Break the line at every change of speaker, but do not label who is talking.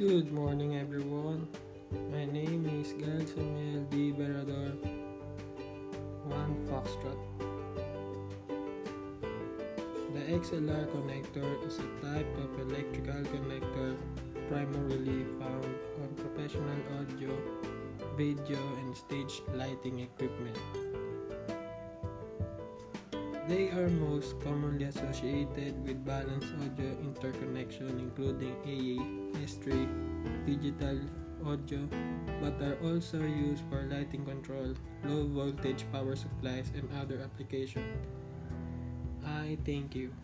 Good morning, everyone. My name is Gael Samuel D. Berador, 1 Foxtrot. The XLR connector is a type of electrical connector primarily found on professional audio, video, and stage lighting equipment. They are most commonly associated with balanced audio interconnection including AA, S3, digital audio, but are also used for lighting control, low voltage power supplies, and other applications. I thank you.